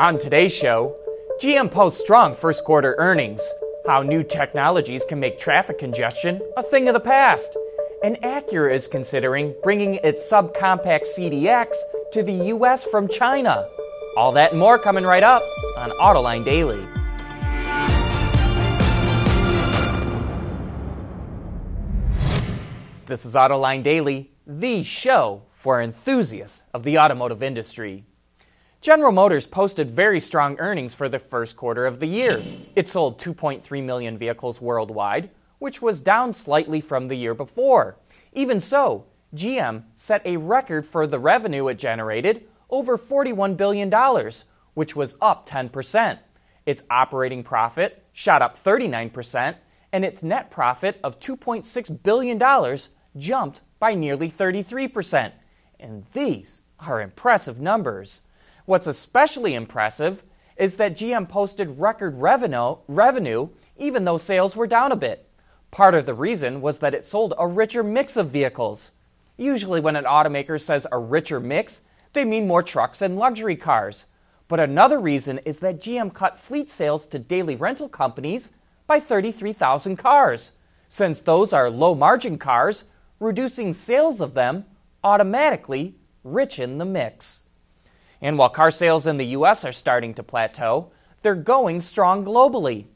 On today's show, GM posts strong first quarter earnings, how new technologies can make traffic congestion a thing of the past, and Acura is considering bringing its subcompact CDX to the US from China. All that and more coming right up on Autoline Daily. This is Autoline Daily, the show for enthusiasts of the automotive industry. General Motors posted very strong earnings for the first quarter of the year. It sold 2.3 million vehicles worldwide, which was down slightly from the year before. Even so, GM set a record for the revenue it generated, over $41 billion, which was up 10%. Its operating profit shot up 39%, and its net profit of $2.6 billion jumped by nearly 33%. And these are impressive numbers. What's especially impressive is that GM posted record revenue, revenue even though sales were down a bit. Part of the reason was that it sold a richer mix of vehicles. Usually, when an automaker says a richer mix, they mean more trucks and luxury cars. But another reason is that GM cut fleet sales to daily rental companies by 33,000 cars. Since those are low margin cars, reducing sales of them automatically richen the mix. And while car sales in the U.S. are starting to plateau, they're going strong globally.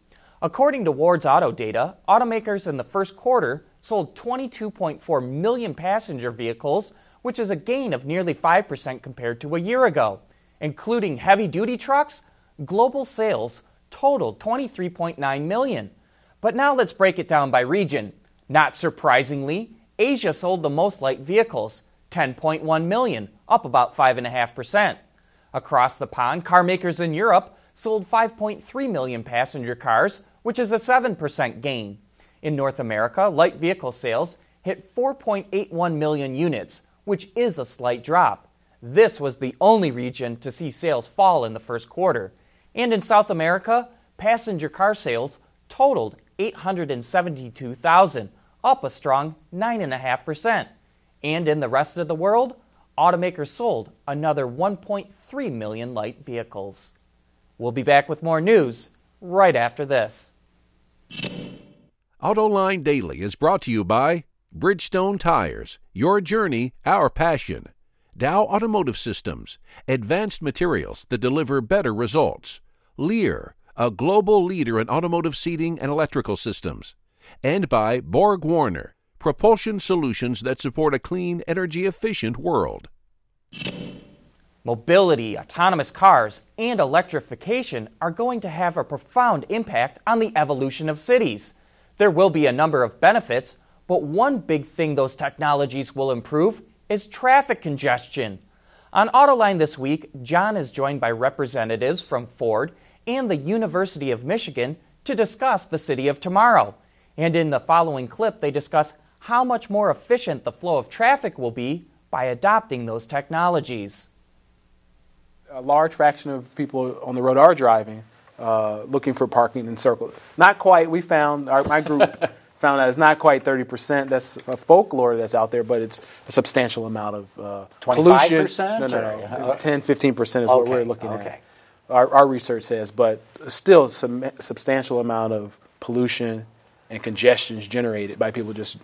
According to Ward's Auto data, automakers in the first quarter sold 22.4 million passenger vehicles, which is a gain of nearly 5% compared to a year ago. Including heavy duty trucks, global sales totaled 23.9 million. But now let's break it down by region. Not surprisingly, Asia sold the most light vehicles, 10.1 million, up about 5.5%. Across the pond, car makers in Europe sold 5.3 million passenger cars, which is a 7% gain. In North America, light vehicle sales hit 4.81 million units, which is a slight drop. This was the only region to see sales fall in the first quarter. And in South America, passenger car sales totaled 872,000, up a strong 9.5%. And in the rest of the world, automakers sold another 1.3 million light vehicles. We'll be back with more news right after this. AutoLine Daily is brought to you by Bridgestone Tires, your journey, our passion. Dow Automotive Systems, advanced materials that deliver better results. Lear, a global leader in automotive seating and electrical systems. And by Borg Warner, propulsion solutions that support a clean, energy efficient world. Mobility, autonomous cars, and electrification are going to have a profound impact on the evolution of cities. There will be a number of benefits, but one big thing those technologies will improve is traffic congestion. On Autoline this week, John is joined by representatives from Ford and the University of Michigan to discuss the city of tomorrow. And in the following clip, they discuss how much more efficient the flow of traffic will be by adopting those technologies. A large fraction of people on the road are driving, uh, looking for parking in circles. Not quite. We found our, my group found that it's not quite 30%. That's a folklore that's out there, but it's a substantial amount of uh, 25%? pollution. No, no, no. 10, 15% is what we're looking okay. at. Our, our research says, but still, some substantial amount of pollution and congestion is generated by people just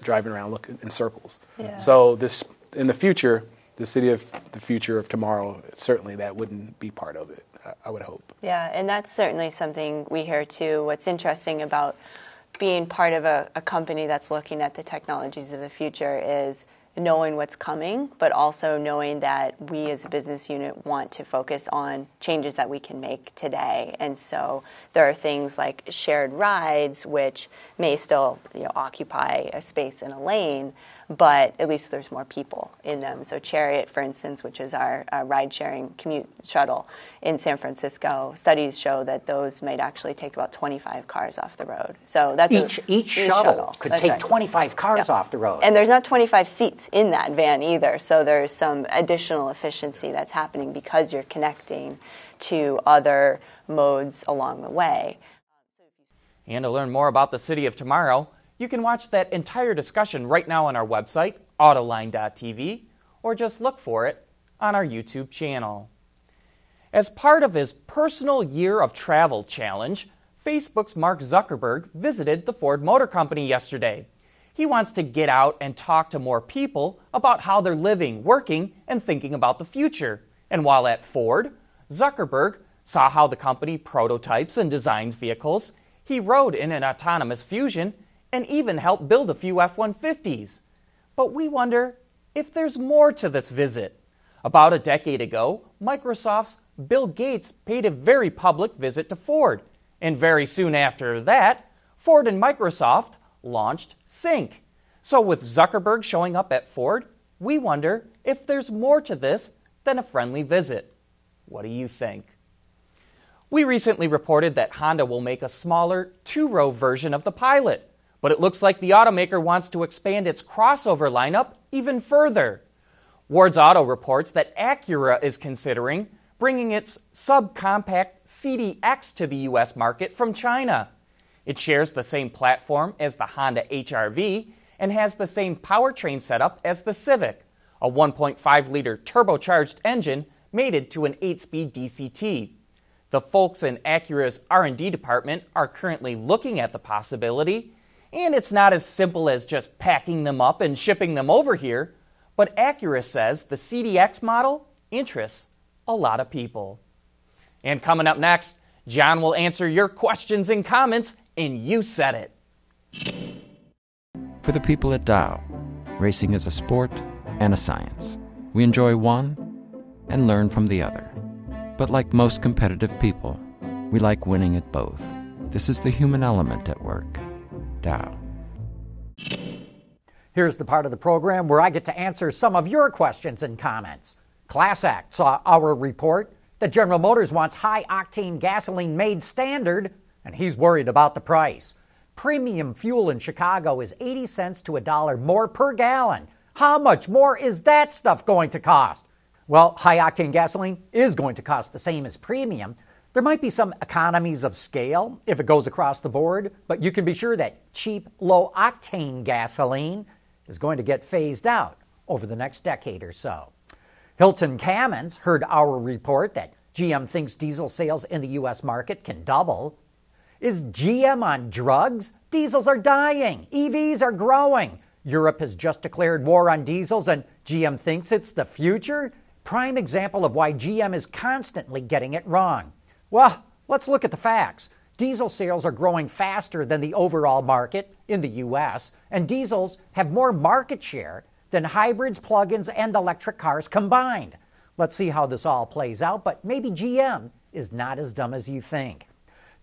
driving around looking in circles. Yeah. So this in the future, the city of the future of tomorrow, certainly that wouldn't be part of it. I, would hope. Yeah, and that's certainly something we hear too. What's interesting about being part of a, a company that's looking at the technologies of the future is knowing what's coming, but also knowing that we as a business unit want to focus on changes that we can make today. And so there are things like shared rides, which may still you know, occupy a space in a lane, but at least there's more people in them. So Chariot, for instance, which is our uh, ride-sharing commute shuttle in San Francisco, studies show that those might actually take about 25 cars off the road. So that's Each, a, each shuttle, could That's take right. 25 cars Yeah. off the road. And there's not 25 seats in that van either. So there's some additional efficiency that's happening because you're connecting to other modes along the way. And to learn more about the city of tomorrow, you can watch that entire discussion right now on our website, autoline.tv, or just look for it on our YouTube channel. As part of his personal year of travel challenge, Facebook's Mark Zuckerberg visited the Ford Motor Company yesterday. He wants to get out and talk to more people about how they're living, working, and thinking about the future. And while at Ford, Zuckerberg saw how the company prototypes and designs vehicles. He rode in an autonomous Fusion and even helped build a few F 150s. But we wonder if there's more to this visit. About a decade ago, Microsoft's Bill Gates paid a very public visit to Ford, and very soon after that, Ford and Microsoft launched Sync. So, with Zuckerberg showing up at Ford, we wonder if there's more to this than a friendly visit. What do you think? We recently reported that Honda will make a smaller two row version of the Pilot, but it looks like the automaker wants to expand its crossover lineup even further. Ward's Auto reports that Acura is considering bringing its subcompact CDX to the U.S. market from China. It shares the same platform as the Honda HRV and has the same powertrain setup as the Civic, a 1.5 liter turbocharged engine mated to an 8 speed DCT. The folks in Acura's R&D department are currently looking at the possibility, and it's not as simple as just packing them up and shipping them over here. But Acura says the CDX model interests a lot of people. And coming up next, John will answer your questions and comments, and you said it. For the people at Dow, racing is a sport and a science. We enjoy one and learn from the other. But like most competitive people, we like winning at both. This is the human element at work. Dow. Here's the part of the program where I get to answer some of your questions and comments. Class Act saw our report that General Motors wants high octane gasoline made standard, and he's worried about the price. Premium fuel in Chicago is 80 cents to a dollar more per gallon. How much more is that stuff going to cost? Well, high octane gasoline is going to cost the same as premium, there might be some economies of scale if it goes across the board, but you can be sure that cheap, low octane gasoline is going to get phased out over the next decade or so. Hilton Kamins heard our report that GM thinks diesel sales in the U.S. market can double. Is GM on drugs? Diesels are dying, EVs are growing. Europe has just declared war on diesels, and GM thinks it's the future? Prime example of why GM is constantly getting it wrong. Well, let's look at the facts. Diesel sales are growing faster than the overall market in the US, and diesels have more market share than hybrids, plug ins, and electric cars combined. Let's see how this all plays out, but maybe GM is not as dumb as you think.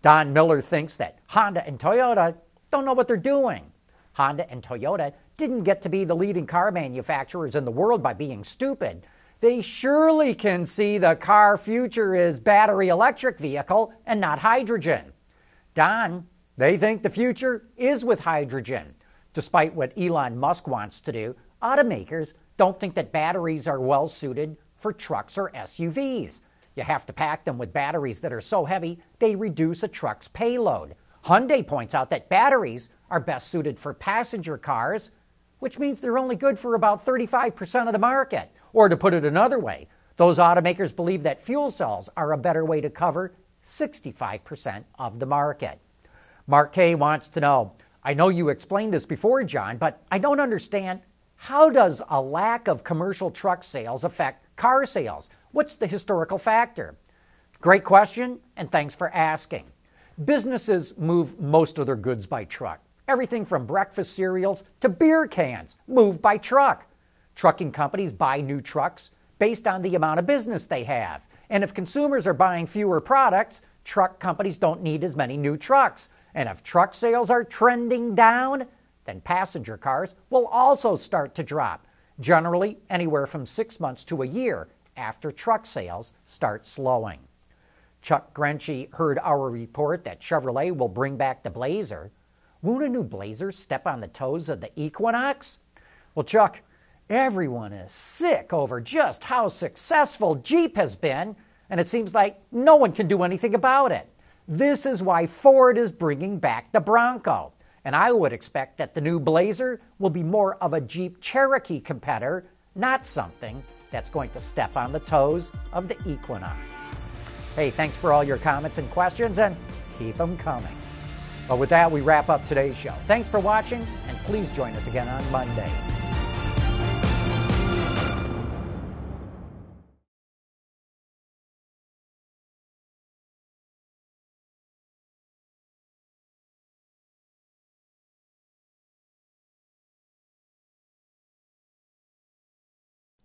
Don Miller thinks that Honda and Toyota don't know what they're doing. Honda and Toyota didn't get to be the leading car manufacturers in the world by being stupid. They surely can see the car future is battery electric vehicle and not hydrogen. Don, they think the future is with hydrogen. Despite what Elon Musk wants to do, automakers don't think that batteries are well suited for trucks or SUVs. You have to pack them with batteries that are so heavy they reduce a truck's payload. Hyundai points out that batteries are best suited for passenger cars, which means they're only good for about 35% of the market. Or to put it another way, those automakers believe that fuel cells are a better way to cover 65% of the market. Mark K wants to know I know you explained this before, John, but I don't understand. How does a lack of commercial truck sales affect car sales? What's the historical factor? Great question, and thanks for asking. Businesses move most of their goods by truck. Everything from breakfast cereals to beer cans move by truck. Trucking companies buy new trucks based on the amount of business they have. And if consumers are buying fewer products, truck companies don't need as many new trucks. And if truck sales are trending down, then passenger cars will also start to drop, generally anywhere from six months to a year after truck sales start slowing. Chuck Grenche heard our report that Chevrolet will bring back the Blazer. Won't a new Blazer step on the toes of the Equinox? Well, Chuck, everyone is sick over just how successful Jeep has been and it seems like no one can do anything about it. This is why Ford is bringing back the Bronco. And I would expect that the new Blazer will be more of a Jeep Cherokee competitor, not something that's going to step on the toes of the Equinox. Hey, thanks for all your comments and questions, and keep them coming. But with that, we wrap up today's show. Thanks for watching, and please join us again on Monday.